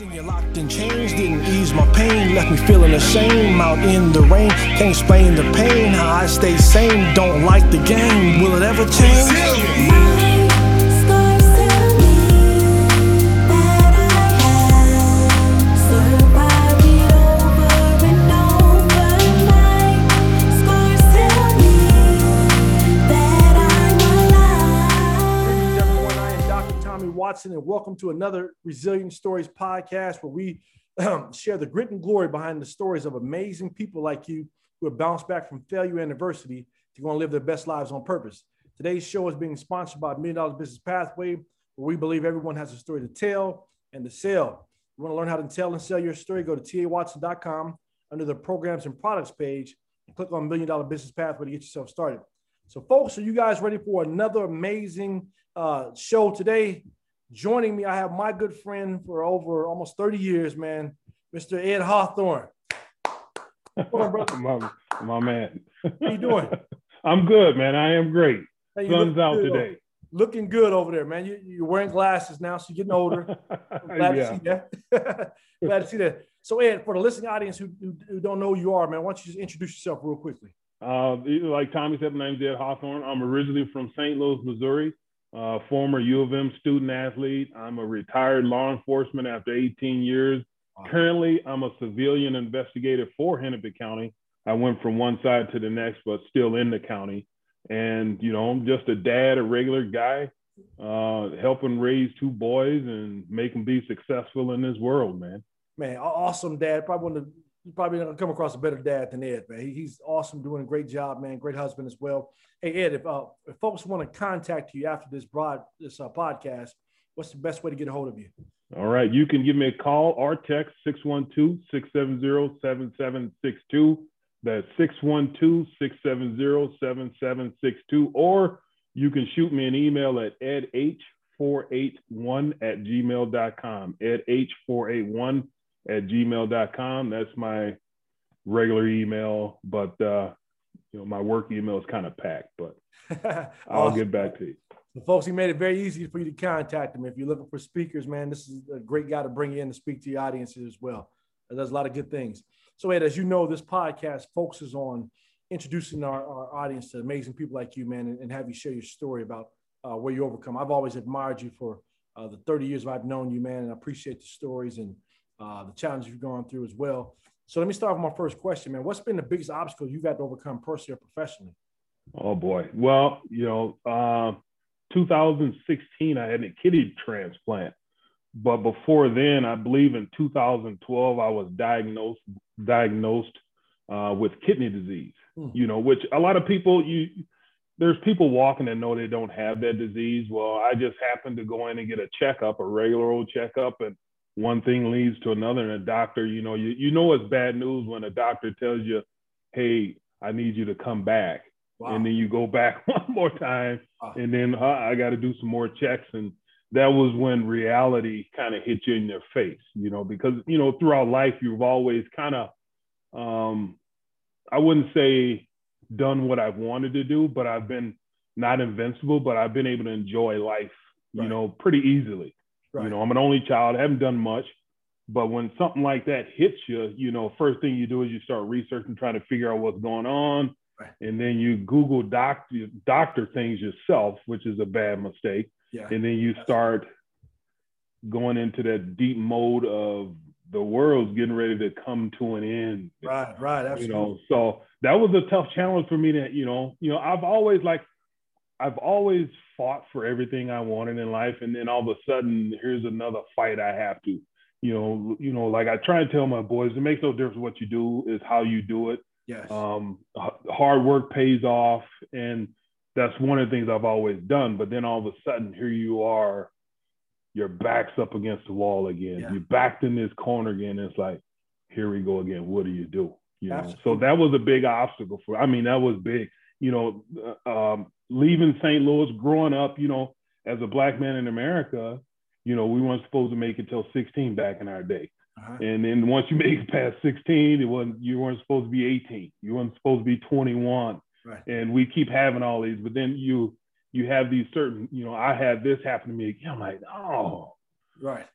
You locked in chains didn't ease my pain, left me feeling ashamed out in the rain. Can't explain the pain, how I stay sane. Don't like the game, will it ever change? Watson, and welcome to another Resilient Stories podcast where we um, share the grit and glory behind the stories of amazing people like you who have bounced back from failure and adversity to go and live their best lives on purpose. Today's show is being sponsored by Million Dollar Business Pathway, where we believe everyone has a story to tell and to sell. You want to learn how to tell and sell your story, go to tawatson.com under the programs and products page and click on Million Dollar Business Pathway to get yourself started. So, folks, are you guys ready for another amazing uh, show today? Joining me, I have my good friend for over almost 30 years, man, Mr. Ed Hawthorne. on, brother? my, my man. How you doing? I'm good, man. I am great. Hey, Sun's out good today. Looking good over there, man. You, you're wearing glasses now, so you're getting older. Glad yeah. to see that. Glad to see that. So, Ed, for the listening audience who, who, who don't know who you are, man, why don't you just introduce yourself real quickly? Uh, like Tommy said, my name's Ed Hawthorne. I'm originally from St. Louis, Missouri. Uh, former U of M student athlete. I'm a retired law enforcement after 18 years. Wow. Currently, I'm a civilian investigator for Hennepin County. I went from one side to the next, but still in the county. And you know, I'm just a dad, a regular guy, uh, helping raise two boys and make them be successful in this world, man. Man, awesome dad. Probably one of the, you probably gonna come across a better dad than Ed, man. He- he's awesome, doing a great job, man. Great husband as well. Hey, Ed, if, uh, if folks want to contact you after this broad this uh, podcast, what's the best way to get a hold of you? All right. You can give me a call or text 612 670 7762. That's 612 670 7762. Or you can shoot me an email at edh481 at gmail.com. Edh481 at gmail.com. That's my regular email, but uh, you know, my work email is kind of packed, but I'll get back to you. So folks, he made it very easy for you to contact him. If you're looking for speakers, man, this is a great guy to bring you in to speak to your audiences as well. It does a lot of good things. So, Ed, as you know, this podcast focuses on introducing our, our audience to amazing people like you, man, and, and have you share your story about uh, where you overcome. I've always admired you for uh, the 30 years I've known you, man, and I appreciate the stories and uh, the challenges you've gone through as well. So, let me start with my first question, man. What's been the biggest obstacle you've had to overcome personally or professionally? Oh boy. Well, you know, uh, 2016, I had a kidney transplant, but before then, I believe in 2012, I was diagnosed diagnosed uh, with kidney disease. Hmm. You know, which a lot of people you there's people walking and know they don't have that disease. Well, I just happened to go in and get a checkup, a regular old checkup, and one thing leads to another. And a doctor, you know, you you know it's bad news when a doctor tells you, "Hey, I need you to come back." Wow. and then you go back one more time Wow. and then i got to do some more checks and that was when reality kind of hit you in your face you know because you know throughout life you've always kind of um i wouldn't say done what i've wanted to do but i've been not invincible but i've been able to enjoy life you Right. know pretty easily right. you know i'm an only child I haven't done much but when something like that hits you you know first thing you do is you start researching trying to figure out what's going on Right. and then you google doctor doctor things yourself which is a bad mistake yeah. and then you start going into that deep mode of the world's getting ready to come to an end Right, right. absolutely. you know so that was a tough challenge for me to you know you know i've always like i've always fought for everything i wanted in life and then all of a sudden here's another fight i have to you know you know like i try to tell my boys it makes no difference what you do is how you do it yes. um, hard work pays off and that's one of the things i've always done but then all of a sudden here you are your back's up against the wall again Yeah. you're backed in this corner again it's like here we go again what do you do you know so that was a big obstacle for i mean that was big you know uh, um, leaving st louis growing up you know as a black man in america you know we weren't supposed to make it till 16 back in our day Uh-huh. and then once you make it past 16, it wasn't you weren't supposed to be 18. You weren't supposed to be 21. Right. And we keep having all these, but then you you have these certain, you know, I had this happen to me. I'm like, oh, Right.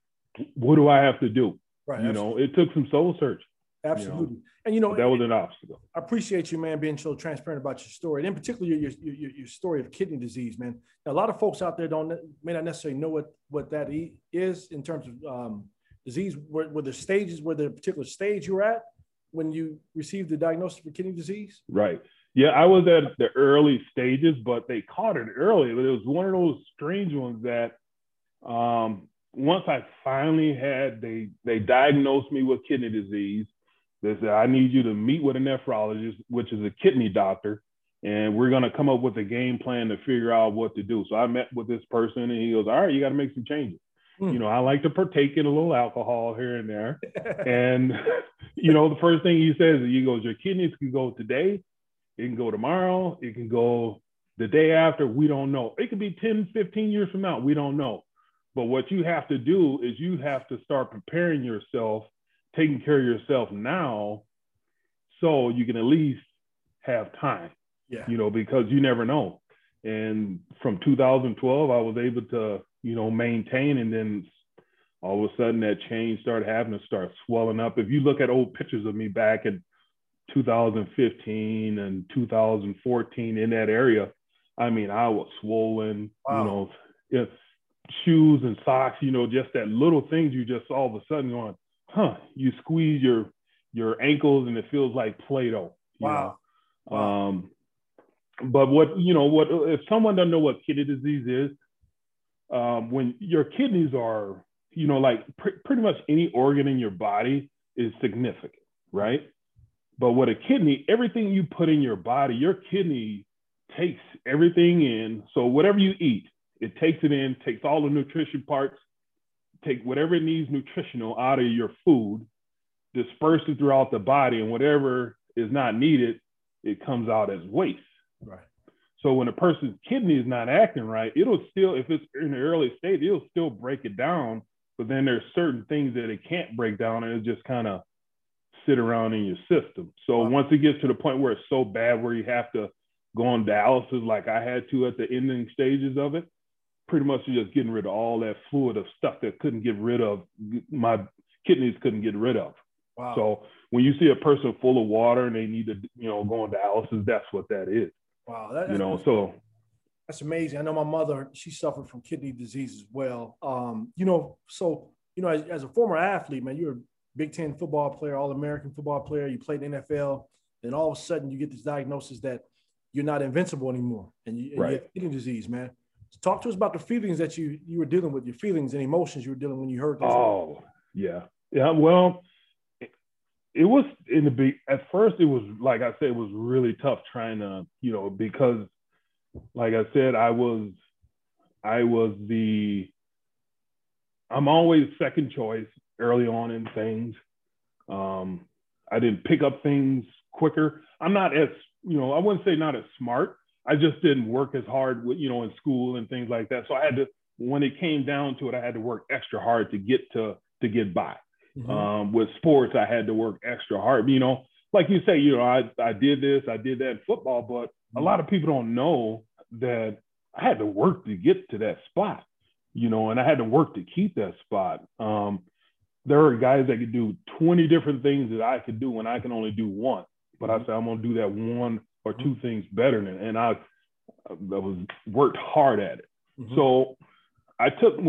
what do I have to do? Right. You know, it took some soul search. Absolutely. You know, and you know that was an obstacle. I appreciate you, man, being so transparent about your story, and in particular your your, your story of kidney disease, man. Now, a lot of folks out there don't may not necessarily know what what that is in terms of um, disease. where, were the stages, where the particular stage you were at when you received the diagnosis for kidney disease? Right. Yeah, I was at the early stages, but they caught it early. But it was one of those strange ones that um, once I finally had they they diagnosed me with kidney disease. They said I need you to meet with a nephrologist, which is a kidney doctor, and we're gonna come up with a game plan to figure out what to do. So I met with this person, and he goes, "All right, you got to make some changes." Mm. You know, I like to partake in a little alcohol here and there, and you know, the first thing he says, he goes, "Your kidneys can go today, it can go tomorrow, it can go the day after. We don't know. It could be 10, 15 years from now. We don't know." But what you have to do is you have to start preparing yourself, taking care of yourself now, so you can at least have time. Yeah. You know, because you never know. And from 2012, I was able to, you know, maintain, and then all of a sudden that change started happening, start swelling up. If you look at old pictures of me back in 2015 and 2014 in that area, I mean, I was swollen. Wow. You know, shoes and socks, you know, just that little things you just all of a sudden going, huh, you squeeze your your ankles and it feels like Play-Doh. Wow. wow. Um, but what, you know, what if someone doesn't know what kidney disease is, um, when your kidneys are, you know, like pr- pretty much any organ in your body is significant, right? But what a kidney, everything you put in your body, your kidney takes everything in. So whatever you eat, it takes it in, takes all the nutrition parts, take whatever it needs nutritional out of your food, disperse it throughout the body, and whatever is not needed, it comes out as waste. Right. So when a person's kidney is not acting right, it'll still, if it's in the early stage, it'll still break it down. But then there's certain things that it can't break down, and it just kind of sit around in your system. So wow. once it gets to the point where it's so bad where you have to go on dialysis, like I had to at the ending stages of it, pretty much just getting rid of all that fluid of stuff that couldn't get rid of my kidneys couldn't get rid of. Wow. So when you see a person full of water and they need to, you know, go on dialysis, that's what that is. Wow. That, you know, so that's amazing. I know my mother, she suffered from kidney disease as well. Um, you know, so, you know, as, as a former athlete, man, you're a Big Ten football player, all American football player, you played in NFL, then all of a sudden you get this diagnosis that you're not invincible anymore and you, and right. you have kidney disease, man. Talk to us about the feelings that you you were dealing with, your feelings and emotions you were dealing when you heard this. Oh, yeah, yeah. Well, it, it was in the be at first. It was like I said, it was really tough trying to, you know, because, like I said, I was, I was the. I'm always second choice early on in things. Um, I didn't pick up things quicker. I'm not as, you know, I wouldn't say not as smart, I just didn't work as hard with, you know, in school and things like that. So I had to, when it came down to it, I had to work extra hard to get to, to get by. Mm-hmm. Um, with sports, I had to work extra hard. You know, like you say, you know, I, I did this, I did that in football, but mm-hmm. a lot of people don't know that I had to work to get to that spot, you know, and I had to work to keep that spot. Um, there are guys that could do 20 different things that I could do when I can only do one. But I mm-hmm. said, I'm going to do that one or two things better than, and I, I was worked hard at it. Mm-hmm. So I took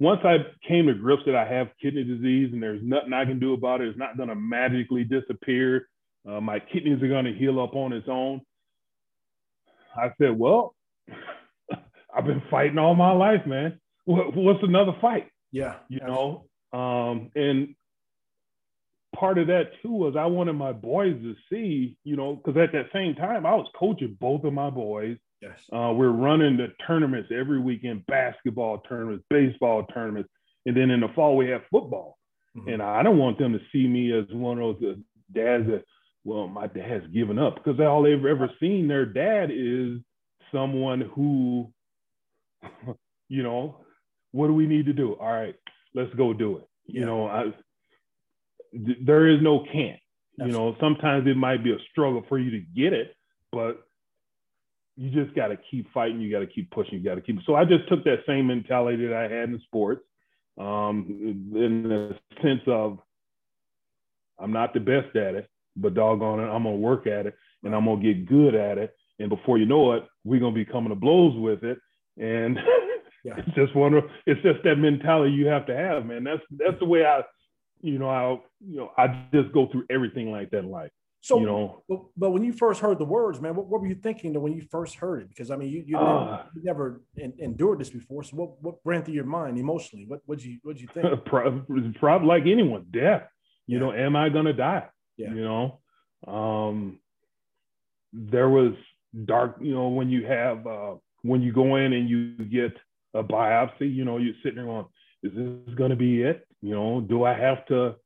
once I came to grips that I have kidney disease and there's nothing I can do about it. It's not going to magically disappear. Uh, my kidneys are going to heal up on its own. I said, well, I've been fighting all my life, man. What's another fight? Yeah, you know. Um, and part of that too was I wanted my boys to see, you know, because at that same time I was coaching both of my boys. Yes. Uh, we're running the tournaments every weekend, basketball tournaments, baseball tournaments, and then in the fall we have football. Mm-hmm. And I don't want them to see me as one of those dads that, well, my dad's given up because all they've ever seen their dad is someone who, you know, what do we need to do? All right, let's go do it. Yeah. You know, I there is no can't. You know, sometimes it might be a struggle for you to get it, but you just got to keep fighting. You got to keep pushing. You got to keep. So I just took that same mentality that I had in sports. um, in the sense of I'm not the best at it, but doggone it, I'm gonna work at it and I'm gonna get good at it. And before you know it, we're gonna be coming to blows with it. And yeah. it's just one of it's just that mentality you have to have, man. That's that's the way I, you know, I you know, I just go through everything like that in life. So you know, but, but, when you first heard the words, man, what, what were you thinking when you first heard it? Because I mean, you you uh, never, you never endured this before. So what what ran through your mind emotionally? What what you what you think? Probably like anyone, death. You yeah. know, am I gonna die? Yeah. You know, um, there was dark. You know, when you have uh, when you go in and you get a biopsy, you know, you're sitting there going, is this gonna be it? You know, do I have to?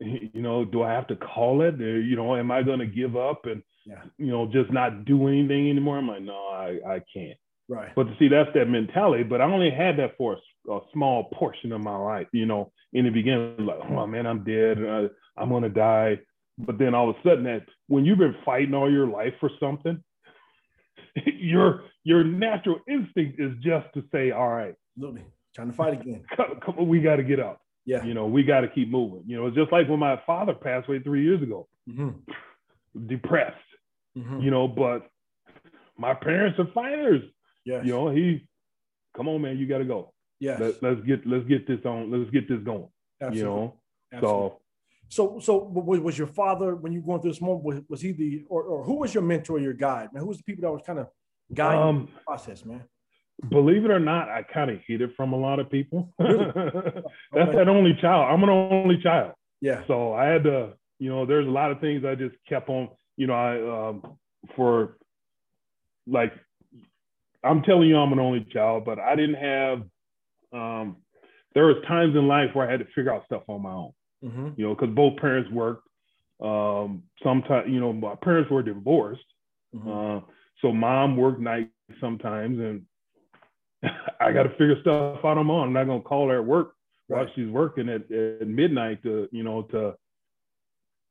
you know, do I have to call it? Or, you know, am I going to give up and, yeah. you know, just not do anything anymore? I'm like, no, I, I can't. Right. But see, that's that mentality. But I only had that for a, a small portion of my life. You know, in the beginning, like, oh man, I'm dead. Uh, I'm going to die. But then all of a sudden, that when you've been fighting all your life for something, your your natural instinct is just to say, all right, absolutely, trying to fight again. come, come, we got to get up. Yeah. You know, we got to keep moving. You know, it's just like when my father passed away three years ago, mm-hmm. depressed, mm-hmm. you know, but my parents are fighters. Yeah. You know, he, come on, man, you got to go. Yeah. Let, us get, let's get this on, let's get this going. Absolutely. You know, Absolutely. so. So, so was your father when you were going through this moment? Was, was he the, or, or who was your mentor, your guide, man? Who was the people that was kind of guiding um, the process, man? Believe it or not, I kind of hid it from a lot of people. That's that only child. I'm an only child. Yeah. So I had to, you know, there's a lot of things I just kept on, you know, I um, for like I'm telling you I'm an only child, but I didn't have um there was times in life where I had to figure out stuff on my own. Mm-hmm. You know, because both parents worked. Um, sometimes, you know, my parents were divorced. Mm-hmm. Uh, so mom worked nights sometimes and I got to figure stuff out on my own. I'm not gonna call her at work right. while she's working at, at midnight to you know to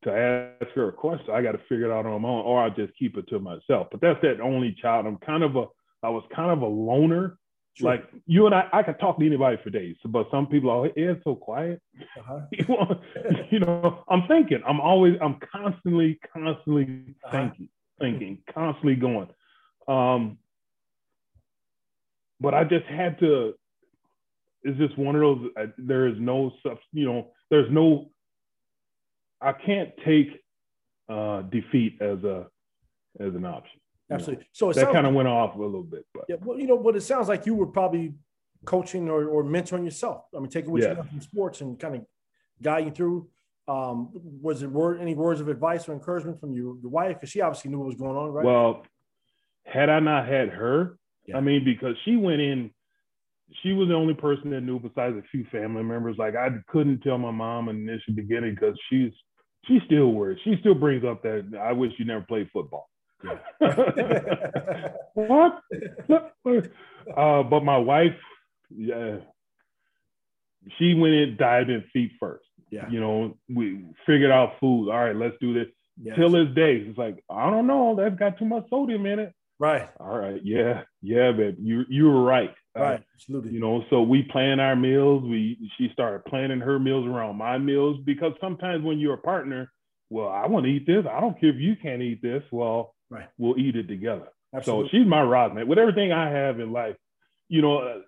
to ask her a question. I got to figure it out on my own, or I just keep it to myself. But that's that only child. I'm kind of a I was kind of a loner. Sure. Like you and I, I could talk to anybody for days, but some people are, it's so quiet. Uh-huh. you know, I'm thinking. I'm always, I'm constantly, constantly uh-huh. thinking, thinking, constantly going. Um, but I just had to. It's just one of those. Uh, there is no stuff. You know, there's no. I can't take uh, defeat as a as an option. Absolutely. So that kind of went off a little bit, but yeah. Well, you know, but it sounds like you were probably coaching or, or mentoring yourself. I mean, taking what yeah. you learned from sports and kind of guiding through. Um, was it word any words of advice or encouragement from your, your wife? Because she obviously knew what was going on, right? Well, had I not had her, yeah. I mean, because she went in, she was the only person that knew besides a few family members. Like I couldn't tell my mom in the initial beginning because she's she's still worried. She still brings up that I wish you never played football. Yeah. what? uh, but my wife, yeah, she went in dived in feet first. Yeah. You know, we figured out food. All right, let's do this. Yes. Till this day, it's like, I don't know, that's got too much sodium in it. Right. All right. Yeah. Yeah, but you you were right. Uh, right. Uh, Absolutely. You know, so we plan our meals. We she started planning her meals around my meals because sometimes when you're a partner, well, I want to eat this. I don't care if you can't eat this. Well, right. we'll eat it together. Absolutely. So she's my rod, man. With everything I have in life, you know, uh,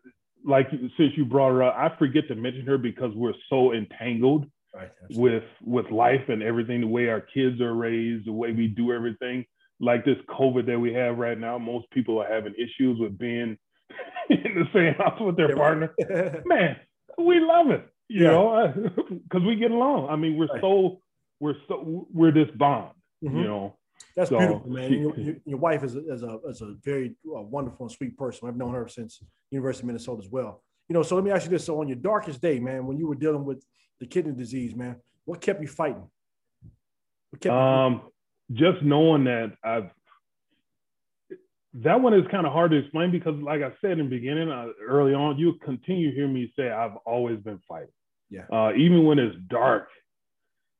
like since you brought her up, I forget to mention her because we're so entangled right. with with life and everything, the way our kids are raised, the way we do everything like this COVID that we have right now, most people are having issues with being in the same house with their partner. Man, we love it, you yeah. know, because we get along. I mean, we're right. so we're so we're this bond, mm-hmm. you know. That's so, beautiful, man. Your, your, your, wife is a, is a, is a very uh, wonderful and sweet person. I've known her since University of Minnesota as well. You know, so let me ask you this: so on your darkest day, man, when you were dealing with the kidney disease, man, what kept you fighting? What kept um, just knowing that I've that one is kind of hard to explain because, like I said in the beginning, uh, early on, you continue to hear me say I've always been fighting. Yeah. Uh, even when it's dark,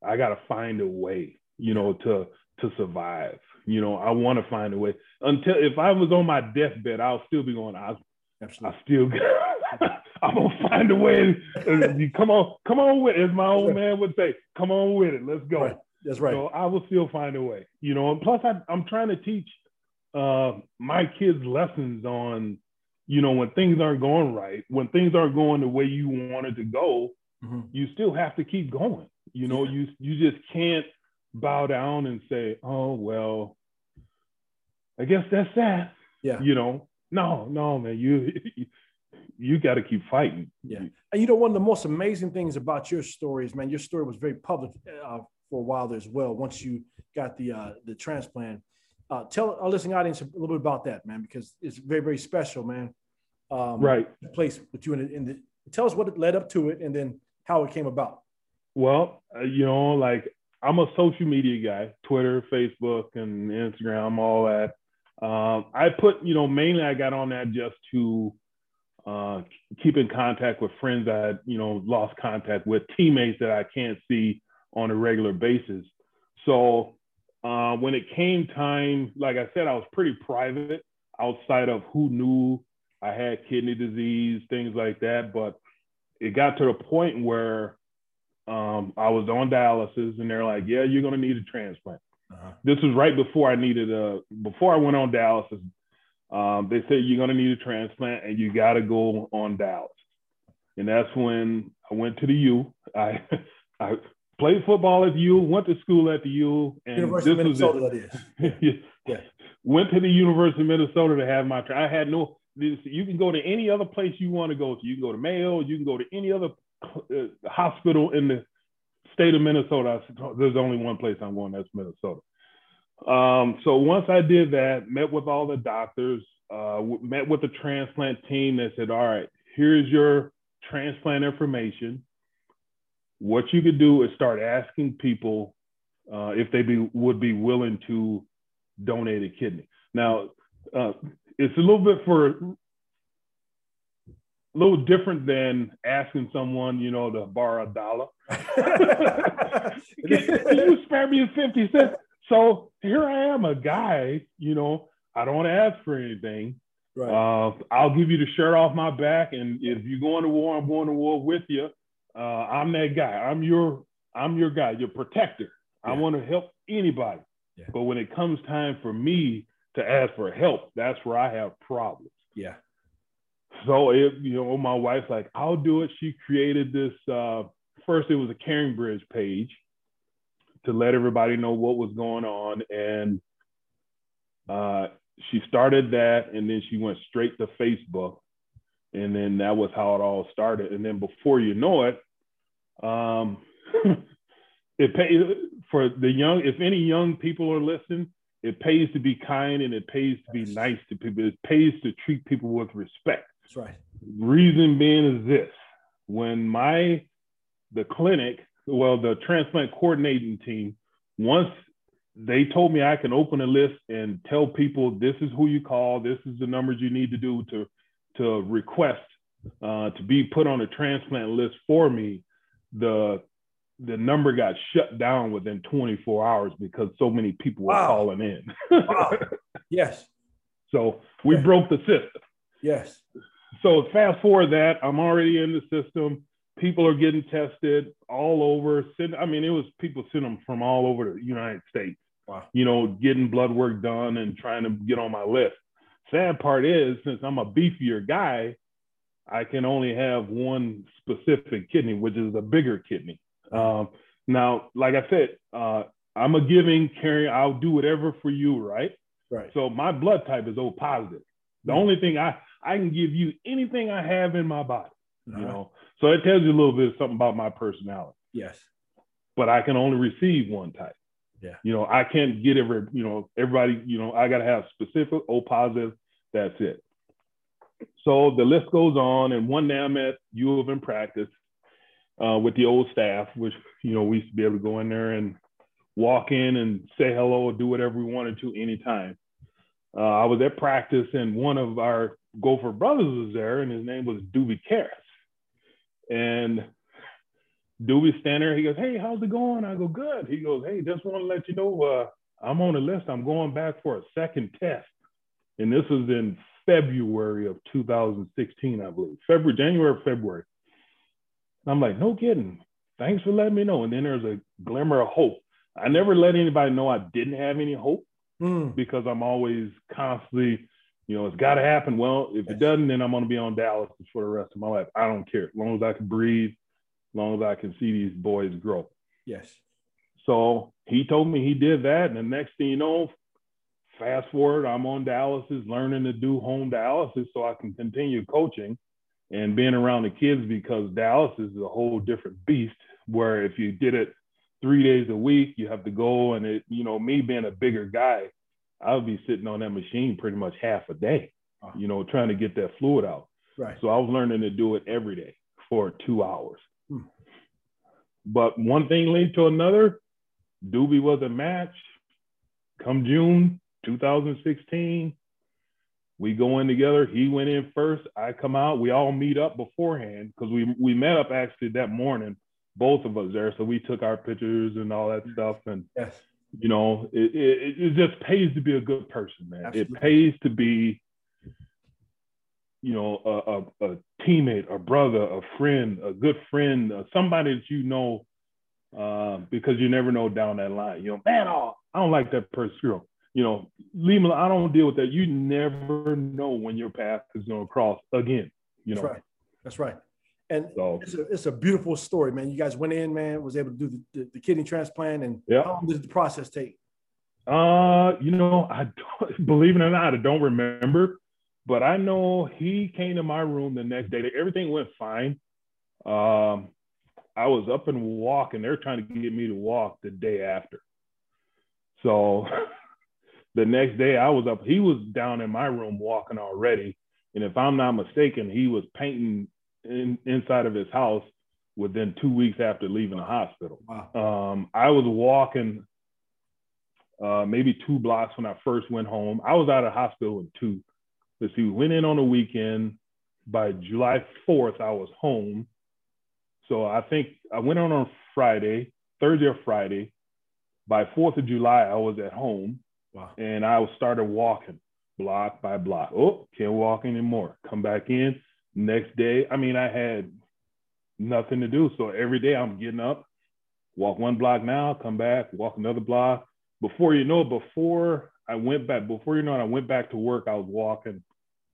I got to find a way, you know, to to survive. You know, I want to find a way. Until if I was on my deathbed, I'll still be going. I, Absolutely. I still, I'm gonna find a way. Come on, come on with it, as my old man would say. Come on with it. Let's go. Right. That's right. So I will still find a way. You know, and plus I, I'm trying to teach uh, my kids lessons on, you know, when things aren't going right, when things aren't going the way you wanted to go, mm-hmm. you still have to keep going. You know, yeah. you you just can't bow down and say, oh well, I guess that's that. Yeah. You know, no, no, man, you you got to keep fighting. Yeah. And you know, one of the most amazing things about your stories, man, your story was very public uh, for a while there as well. Once you got the uh, the transplant, uh, tell our listening audience a little bit about that, man, because it's very very special, man. Um, right. Place with you in the, in the. Tell us what it led up to it, and then how it came about. Well, uh, you know, like I'm a social media guy, Twitter, Facebook, and Instagram, all that. Um, I put, you know, mainly I got on that just to uh, keep in contact with friends I you know, lost contact with, teammates that I can't see on a regular basis. So uh, when it came time, like I said, I was pretty private outside of who knew I had kidney disease, things like that. But it got to the point where um, I was on dialysis, and they're like, "Yeah, you're gonna need a transplant." Uh-huh. This was right before I needed a before I went on dialysis. Um, they said you're gonna need a transplant, and you got to go on dialysis. And that's when I went to the U. I I played football at the U, went to school at the U, and University this of Minnesota. Was that is. yeah. Went to the University of Minnesota to have my. I had no. You can go to any other place you want to go to. You can go to Mayo. You can go to any other uh, hospital in the state of Minnesota. There's only one place I'm going. That's Minnesota. Um, so once I did that, met with all the doctors, uh, met with the transplant team that said, all right, here's your transplant information. What you could do is start asking people uh, if they be, would be willing to donate a kidney. Now, uh, it's a little bit for a little different than asking someone, you know, to borrow a dollar. can, can you spare me 50 cents? So here I am, a guy, you know, I don't ask for anything. Right. Uh, I'll give you the shirt off my back, and if you're going to war, I'm going to war with you. Uh, I'm that guy. I'm your I'm your guy, your protector. Yeah. I want to help anybody. Yeah. But when it comes time for me to ask for help, that's where I have problems. Yeah. So it, you know, my wife's like, I'll do it. She created this. Uh, first, it was a CaringBridge page to let everybody know what was going on, and uh, she started that, and then she went straight to Facebook, and then that was how it all started. And then before you know it, um, it pays for the young. If any young people are listening, it pays to be kind and it pays to be nice to people. It pays to treat people with respect. That's right. Reason being is this: when my the clinic, well, the transplant coordinating team, once they told me I can open a list and tell people this is who you call, this is the numbers you need to do to to request uh, to be put on a transplant list for me. The the number got shut down within 24 hours because so many people were wow. calling in. wow. Yes. So we yeah. broke the system. Yes so fast forward that I'm already in the system. People are getting tested all over. I mean, it was people sending them from all over the United States. Wow. You know, getting blood work done and trying to get on my list. Sad part is, since I'm a beefier guy, I can only have one specific kidney, which is a bigger kidney. Um, now, like I said, uh, I'm a giving, caring. I'll do whatever for you, right? Right. So my blood type is O positive. The mm-hmm. only thing I I can give you anything I have in my body. Uh-huh. You know, so it tells you a little bit of something about my personality. Yes. But I can only receive one type. Yeah. You know, I can't get every, you know, everybody, you know, I gotta have specific O positive, that's it. So the list goes on, and one day I'm at U of M practice uh, with the old staff, which you know we used to be able to go in there and walk in and say hello or do whatever we wanted to anytime. Uh, I was at practice, and one of our Gopher Brothers was there, and his name was Doobie Karras. And Doobie standing there, he goes, Hey, how's it going? I go, Good. He goes, Hey, just want to let you know uh, I'm on the list. I'm going back for a second test. And this was in February of 2016, I believe. February, January, February. And I'm like, no kidding. Thanks for letting me know. And then there's a glimmer of hope. I never let anybody know I didn't have any hope mm. because I'm always constantly, you know, it's got to happen. Well, if it doesn't, then I'm going to be on dialysis for the rest of my life. I don't care. As long as I can breathe, as long as I can see these boys grow. Yes. So he told me he did that. And the next thing you know, fast forward, I'm on dialysis, learning to do home dialysis so I can continue coaching and being around the kids because dialysis is a whole different beast. Where if you did it three days a week, you have to go and it, you know, me being a bigger guy, I would be sitting on that machine pretty much half a day, you know, trying to get that fluid out. Right. So I was learning to do it every day for two hours. Hmm. But one thing led to another. Doobie was a match. Come June 2016, we go in together. He went in first. I come out. We all meet up beforehand because we we met up actually that morning, both of us there. So we took our pictures and all that stuff. And yes. you know, it, it, it just pays to be a good person, man. Absolutely. It pays to be, you know, a, a, a, teammate, a brother, a friend, a good friend, uh, somebody that you know, uh, because you never know down that line. You know, man, oh, I don't like that person you know, leave me. I don't deal with that. You never know when your path is going to cross again. You know, that's right. That's right. And so, it's, a, it's a beautiful story, man. You guys went in, man, was able to do the, the, the kidney transplant. And yeah. how long did the process take? Uh, you know, I don't, believe it or not, I don't remember, but I know he came to my room the next day. Everything went fine. Um, I was up and walking. They're trying to get me to walk the day after. So the next day I was up, he was down in my room walking already. And if I'm not mistaken, he was painting in, inside of his house within two weeks after leaving the hospital. Wow. Um, I was walking uh, maybe two blocks when I first went home. I was out of hospital in two. Let's see, we went in on a weekend. By July 4th, I was home. So I think I went on on Friday, Thursday or Friday. By 4th of July, I was at home. Wow. And I started walking block by block. Oh, can't walk anymore. Come back in. Next day, I mean, I had nothing to do. So every day I'm getting up, walk one block now, come back, walk another block. Before you know, before I went back, before you know it, I went back to work, I was walking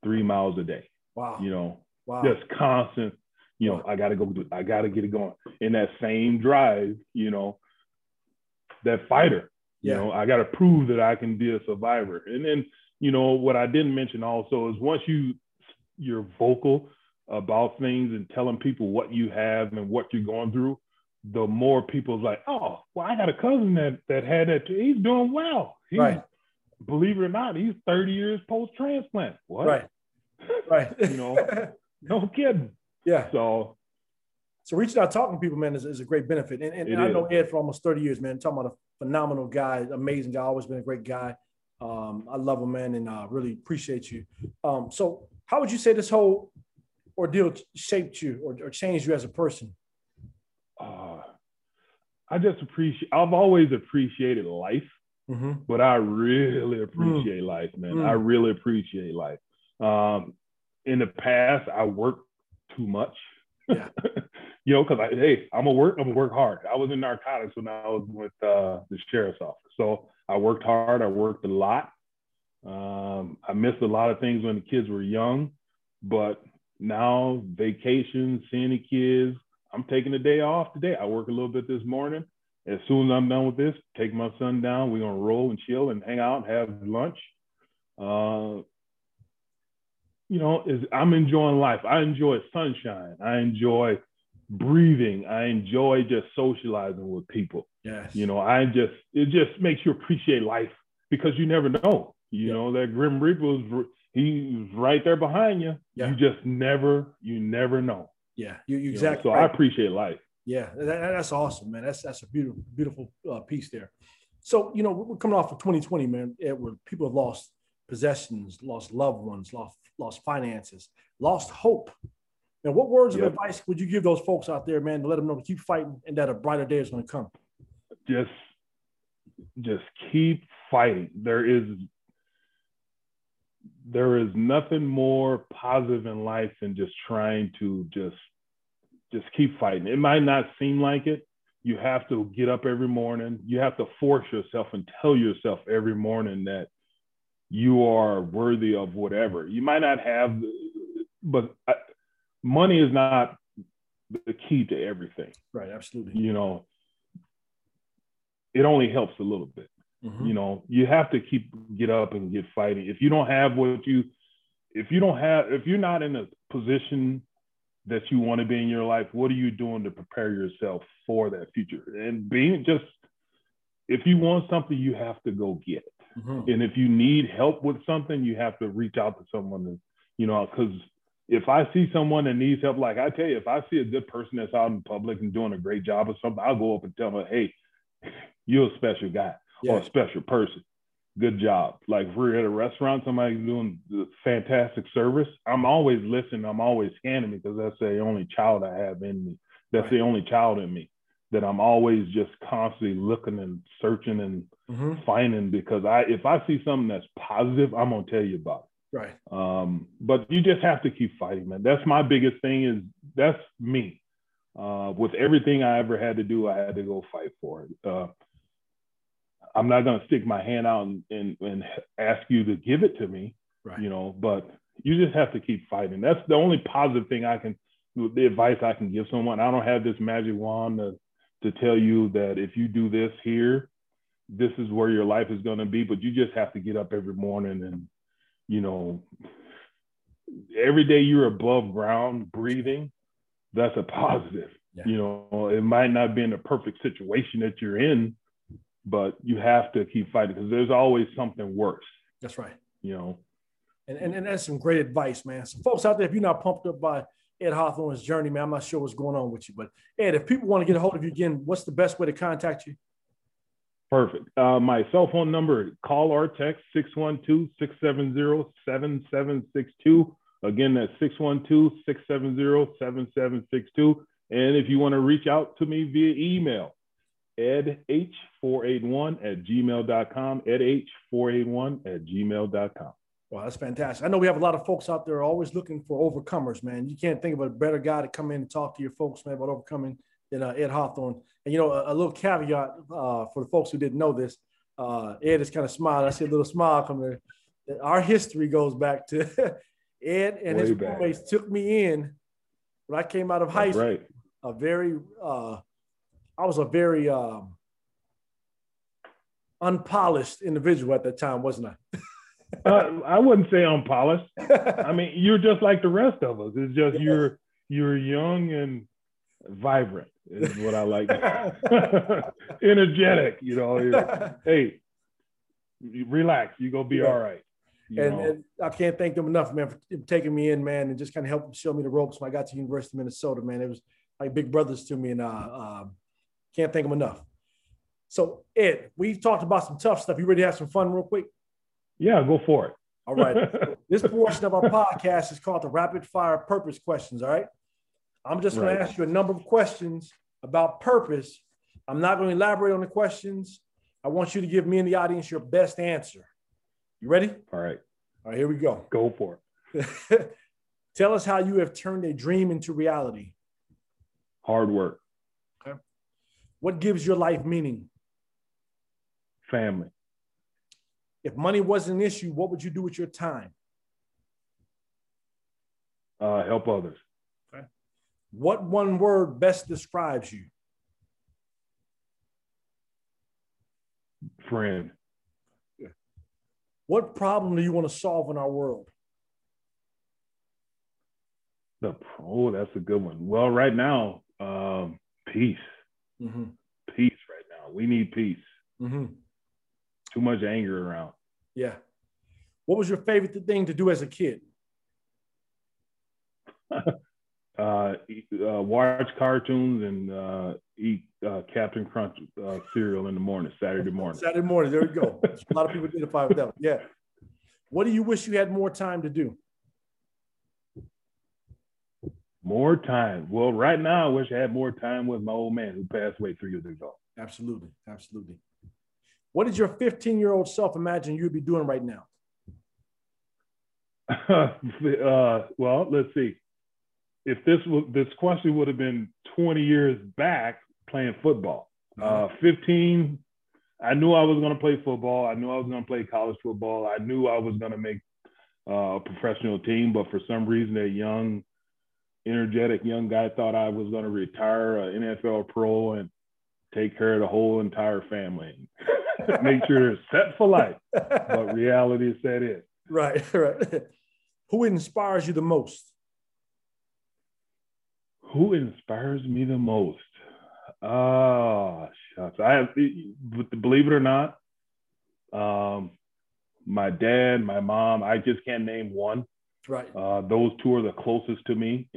three miles a day. Wow. You know, wow. just constant, you know. I gotta go, I gotta get it going. In that same drive, you know, that fighter, you know, I got to prove that I can be a survivor. And then, you know, what I didn't mention also is once you you're vocal about things and telling people what you have and what you're going through, the more people's like, oh, well, I got a cousin that that had that. Too. He's doing well. He's, right. Believe it or not, he's 30 years post transplant. What? Right. Right. you know, no kidding. Yeah. So so reaching out, talking to people, man, is, is a great benefit. And, and, and I know Ed for almost 30 years, man. talking about a phenomenal guy, amazing guy, always been a great guy. Um, I love him, man, and uh, really appreciate you. Um, so how would you say this whole ordeal shaped you or, or changed you as a person? Uh, I just appreciate, I've always appreciated life, mm-hmm. but I really appreciate mm. life, man. Mm. I really appreciate life. Um, in the past, I worked too much. Yeah. you know, because I hey, I'm gonna work, I'm gonna work hard. I was in narcotics when I was with uh, the sheriff's office, so I worked hard. I worked a lot. Um, I missed a lot of things when the kids were young, but now vacations, seeing the kids, I'm taking a day off today. I work a little bit this morning. As soon as I'm done with this, take my son down. We're gonna roll and chill and hang out and have lunch. Uh, you know, is I'm enjoying life. I enjoy sunshine. I enjoy breathing. I enjoy just socializing with people. Yes. You know, I just it just makes you appreciate life because you never know. You yeah. know that Grim Reaper was he's right there behind you. Yeah. You just never you never know. Yeah, you, you exactly. You know, so right. I appreciate life. Yeah, that, that's awesome, man. That's that's a beautiful beautiful uh, piece there. So you know we're coming off of 2020, man, where people have lost possessions, lost loved ones, lost lost finances, lost hope. And what words yep. of advice would you give those folks out there, man, to let them know to keep fighting and that a brighter day is going to come? Just, just keep fighting. There is, there is nothing more positive in life than just trying to just just keep fighting. It might not seem like it. You have to get up every morning. You have to force yourself and tell yourself every morning that you are worthy of whatever. You might not have, but money is not the key to everything. Right, absolutely. You know, it only helps a little bit. Mm-hmm. You know, you have to keep get up and get fighting. If you don't have what you, if you don't have, if you're not in a position that you want to be in your life, what are you doing to prepare yourself for that future? And being just, if you want something, you have to go get it. Mm-hmm. And if you need help with something, you have to reach out to someone. And, you know, because if I see someone that needs help, like I tell you, if I see a good person that's out in public and doing a great job or something, I'll go up and tell them, hey, you're a special guy yeah. or a special person. Good job. Like if we're at a restaurant, somebody's doing fantastic service. I'm always listening. I'm always scanning because that's the only child I have in me. That's right. the only child in me that I'm always just constantly looking and searching and mm-hmm. finding because I if I see something that's positive, I'm gonna tell you about it. Right. Um, but you just have to keep fighting, man. That's my biggest thing is that's me. Uh, with everything I ever had to do, I had to go fight for it. Uh, I'm not gonna stick my hand out and, and, and ask you to give it to me, right. you know, but you just have to keep fighting. That's the only positive thing I can the advice I can give someone. I don't have this magic wand to to tell you that if you do this here, this is where your life is going to be. But you just have to get up every morning and, you know, every day you're above ground breathing, that's a positive. Yeah. You know, it might not be in the perfect situation that you're in, but you have to keep fighting because there's always something worse. That's right. You know, and, and, and that's some great advice, man. So, folks out there, if you're not pumped up by Ed Hawthorne's journey, man. I'm not sure what's going on with you, but Ed, if people want to get a hold of you again, what's the best way to contact you? Perfect. Uh, my cell phone number, call or text 612-670-7762. Again, that's 612-670-7762. And if you want to reach out to me via email, edh481 at gmail.com, edh481 at gmail.com. Wow, that's fantastic. I know we have a lot of folks out there always looking for overcomers, man. You can't think of a better guy to come in and talk to your folks, man, about overcoming than uh, Ed Hawthorne. And, you know, a, a little caveat uh, for the folks who didn't know this, uh, Ed is kind of smiling. I see a little smile coming. Our history goes back to Ed and Way his back. roommates took me in when I came out of high school. Right. A very, uh, I was a very um, unpolished individual at that time, wasn't I? uh, I wouldn't say unpolished. I mean, you're just like the rest of us. It's just yeah. you're you're young and vibrant is what I like. Energetic, you know. hey, relax. You gonna be yeah. all right. And, and, I can't thank them enough, man, for taking me in, man, and just kind of helping show me the ropes when I got to University of Minnesota, man. It was like big brothers to me, and uh, uh, can't thank them enough. So, Ed, we've talked about some tough stuff. You ready to have some fun, real quick? Yeah, go for it. All right. this portion of our podcast is called the rapid fire purpose questions. All right. I'm just going to ask you a number of questions about purpose. I'm not going to elaborate on the questions. I want you to give me and the audience your best answer. You ready? All right. All right, here we go. Go for it. Tell us how you have turned a dream into reality. Hard work. Okay. What gives your life meaning? Family. If money wasn't an issue, what would you do with your time? Uh, help others. What one word best describes you? Friend. What problem do you want to solve in our world? The oh, that's a good one. Well, right now, um, peace. Mm-hmm. Peace right now. We need peace. Mm-hmm too much anger around. Yeah. What was your favorite thing to do as a kid? uh, eat, uh, watch cartoons and uh, eat uh, Captain Crunch uh, cereal in the morning, Saturday morning. Saturday morning. There you go. a lot of people identify with that. Yeah. What do you wish you had more time to do? More time. Well, right now, I wish I had more time with my old man who passed away three years ago. Absolutely. Absolutely. What did your 15 year old self imagine you'd be doing right now? uh, well, let's see. If this was this question would have been 20 years back playing football. Uh, 15, I knew I was going to play football. I knew I was going to play college football. I knew I was going to make uh, a professional team, but for some reason, a young, energetic young guy thought I was going to retire an NFL pro and take care of the whole entire family, make sure they're set for life. But reality set in. Right, right. Who inspires you the most? Who inspires me the most? Oh, shucks. I have, believe it or not, um, my dad, my mom, I just can't name one. Right. Uh, those two are the closest to me.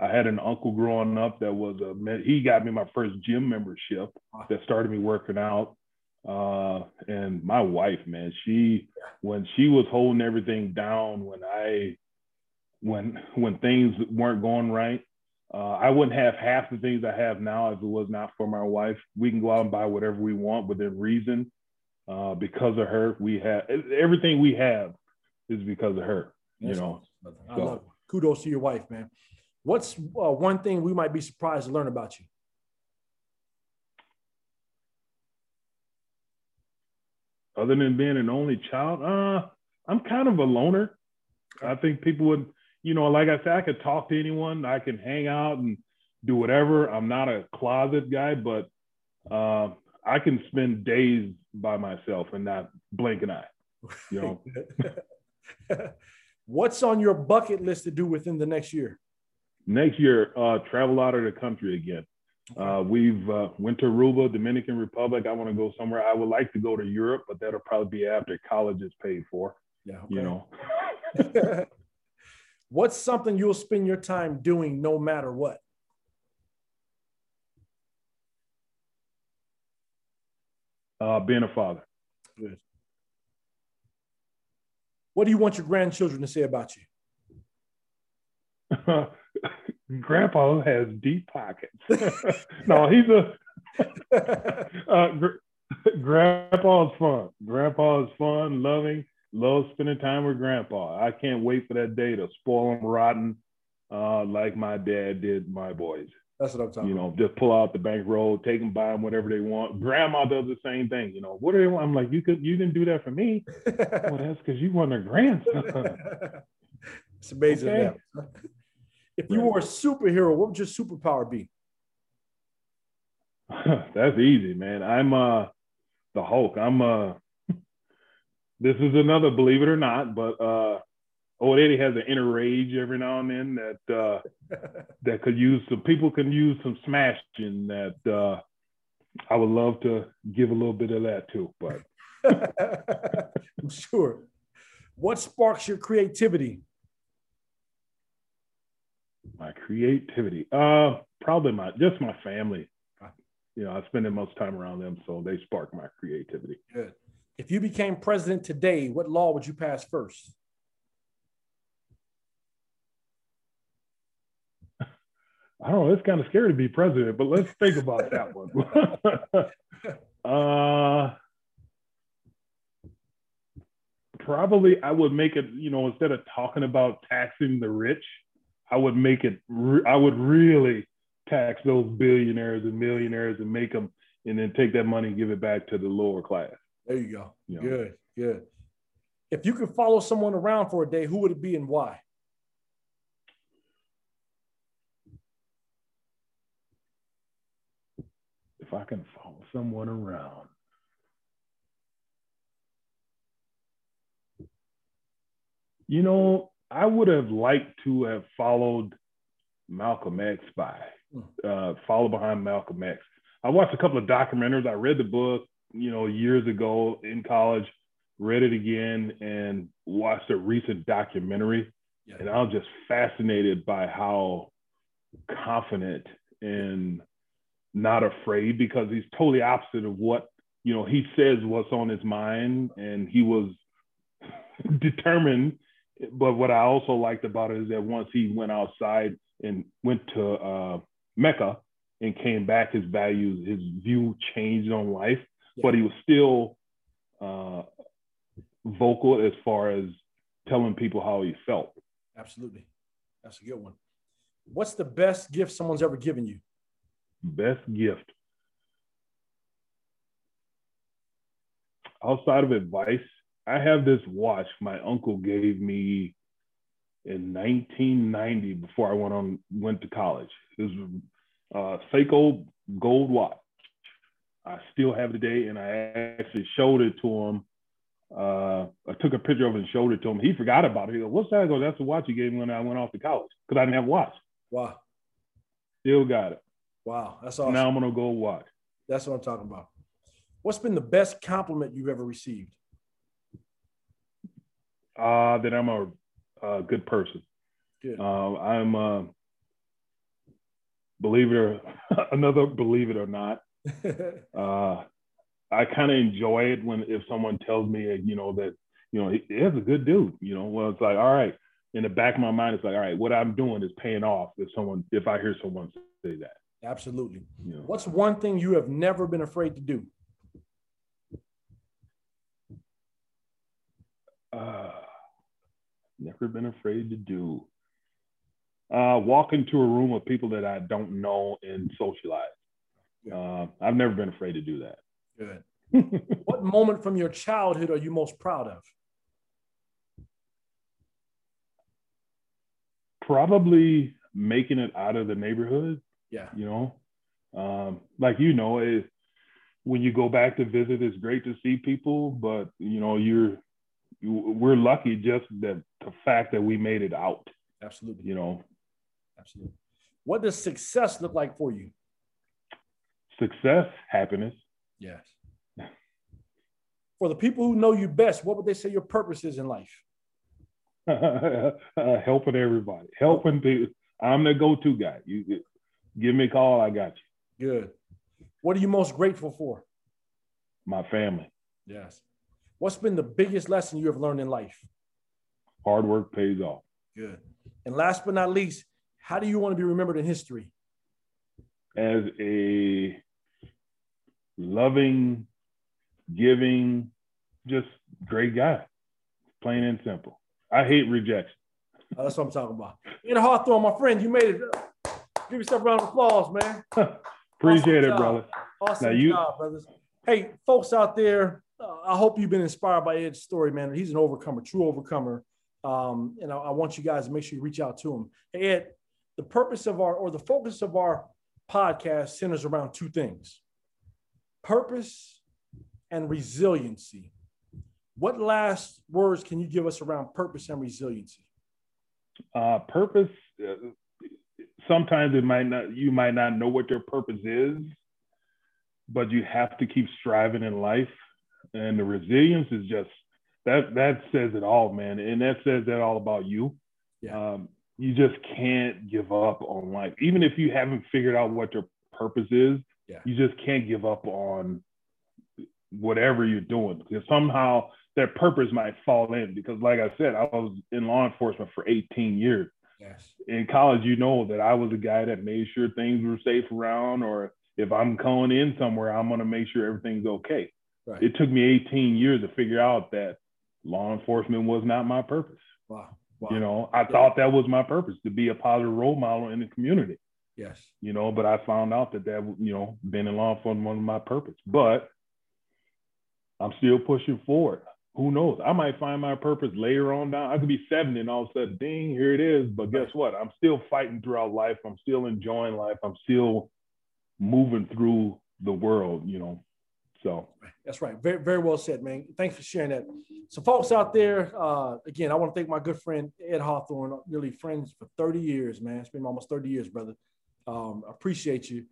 I had an uncle growing up that was a, he got me my first gym membership that started me working out. Uh, and my wife, man, she, when she was holding everything down, when I, when, when things weren't going right, uh, I wouldn't have half the things I have now if it was not for my wife. We can go out and buy whatever we want within reason. Uh, because of her, we have everything we have is because of her. You know, I so. love it. kudos to your wife, man. What's uh, one thing we might be surprised to learn about you? Other than being an only child, uh, I'm kind of a loner. I think people would you know, like I said, I could talk to anyone. I can hang out and do whatever. I'm not a closet guy, but uh, I can spend days by myself and not blink an eye. You know. What's on your bucket list to do within the next year? Next year, uh, travel out of the country again. Uh, we've uh, went to Aruba, Dominican Republic. I want to go somewhere. I would like to go to Europe, but that'll probably be after college is paid for. Yeah, okay. you know. What's something you'll spend your time doing no matter what? Uh, being a father. Good. What do you want your grandchildren to say about you? Grandpa has deep pockets. no, he's a uh, gr- Grandpa's fun. Grandpa's fun, loving love spending time with grandpa. I can't wait for that day to spoil them rotten, uh, like my dad did my boys. That's what I'm talking. You know, about. just pull out the bankroll, take them, buy them whatever they want. Grandma does the same thing. You know, what do they want? I'm like, you could, you didn't do that for me. well, that's because you want a grandson. it's amazing. Okay. If you were a superhero, what would your superpower be? that's easy, man. I'm uh the Hulk. I'm uh this is another, believe it or not, but uh, old Eddie has an inner rage every now and then that uh, that could use some people can use some smashing. That uh, I would love to give a little bit of that too, but I'm sure. What sparks your creativity? My creativity, uh, probably my just my family. You know, I spend the most time around them, so they spark my creativity. Good. If you became president today, what law would you pass first? I don't know. It's kind of scary to be president, but let's think about that one. uh, probably I would make it, you know, instead of talking about taxing the rich, I would make it, re- I would really tax those billionaires and millionaires and make them, and then take that money and give it back to the lower class. There you go. You know? Good, good. If you could follow someone around for a day, who would it be and why? If I can follow someone around. You know, I would have liked to have followed Malcolm X by, hmm. uh, follow behind Malcolm X. I watched a couple of documentaries. I read the book you know, years ago in college, read it again and watched a recent documentary. Yeah. And I was just fascinated by how confident and not afraid because he's totally opposite of what, you know, he says what's on his mind and he was determined. But what I also liked about it is that once he went outside and went to uh, Mecca and came back, his values, his view changed on life but he was still uh, vocal as far as telling people how he felt. Absolutely. That's a good one. What's the best gift someone's ever given you? Best gift. Outside of advice, I have this watch my uncle gave me in 1990 before I went on went to college. It was a Seiko gold watch. I still have it today, and I actually showed it to him. Uh, I took a picture of it and showed it to him. He forgot about it. He goes, "What's that?" I go, "That's the watch you gave me when I went off to college because I didn't have a watch." Wow. Still got it. Wow, that's awesome. Now I'm gonna go watch. That's what I'm talking about. What's been the best compliment you've ever received? Uh, that I'm a, a good person. Good. Uh, I'm, uh, believe it or another, believe it or not, uh, I kind of enjoy it when if someone tells me, you know, that you know he, he's a good dude. You know, well, it's like, all right. In the back of my mind, it's like, all right, what I'm doing is paying off. If someone, if I hear someone say that. Absolutely. You know. What's one thing you have never been afraid to do? Uh, never been afraid to do. Uh, walk into a room of people that I don't know and socialize. Uh, I've never been afraid to do that. Good. what moment from your childhood are you most proud of? Probably making it out of the neighborhood. Yeah. You know, um, like you know, it, when you go back to visit, it's great to see people, but you know, you're we're lucky just that the fact that we made it out. Absolutely. You know. Absolutely. What does success look like for you? Success, happiness. Yes. For the people who know you best, what would they say your purpose is in life? uh, helping everybody, helping people. I'm the go-to guy. You give me a call, I got you. Good. What are you most grateful for? My family. Yes. What's been the biggest lesson you have learned in life? Hard work pays off. Good. And last but not least, how do you want to be remembered in history? As a loving, giving, just great guy, plain and simple. I hate rejection. Oh, that's what I'm talking about. Ed Hawthorne, my friend, you made it. Give yourself a round of applause, man. Appreciate awesome it, brother. Awesome now you, job, brothers. Hey, folks out there, uh, I hope you've been inspired by Ed's story, man. He's an overcomer, true overcomer. Um, and I, I, want you guys to make sure you reach out to him. Hey, Ed, the purpose of our or the focus of our podcast centers around two things purpose and resiliency. What last words can you give us around purpose and resiliency? Uh, purpose. Uh, sometimes it might not. You might not know what your purpose is, but you have to keep striving in life. And the resilience is just that. That says it all, man. And that says that all about you. Yeah. Um, you just can't give up on life, even if you haven't figured out what your purpose is. Yeah. You just can't give up on whatever you're doing because somehow that purpose might fall in because like i said i was in law enforcement for 18 years yes in college you know that i was a guy that made sure things were safe around or if i'm going in somewhere i'm going to make sure everything's okay right. it took me 18 years to figure out that law enforcement was not my purpose wow, wow. you know i yeah. thought that was my purpose to be a positive role model in the community yes you know but i found out that that you know being in law enforcement was my purpose but I'm still pushing forward. Who knows? I might find my purpose later on down. I could be 70 and all of a sudden, ding, here it is. But guess what? I'm still fighting throughout life. I'm still enjoying life. I'm still moving through the world, you know. So that's right. Very, very well said, man. Thanks for sharing that. So, folks out there, uh, again, I want to thank my good friend Ed Hawthorne, really friends for 30 years, man. It's been almost 30 years, brother. Um, appreciate you.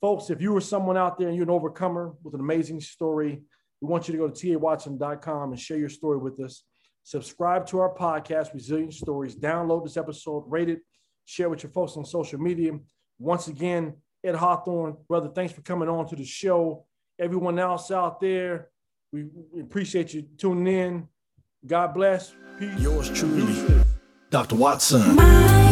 Folks, if you were someone out there and you're an overcomer with an amazing story, we want you to go to tawatson.com and share your story with us. Subscribe to our podcast, Resilient Stories. Download this episode, rate it, share with your folks on social media. Once again, Ed Hawthorne, brother, thanks for coming on to the show. Everyone else out there, we, we appreciate you tuning in. God bless. Peace. Yours truly, Dr. Watson.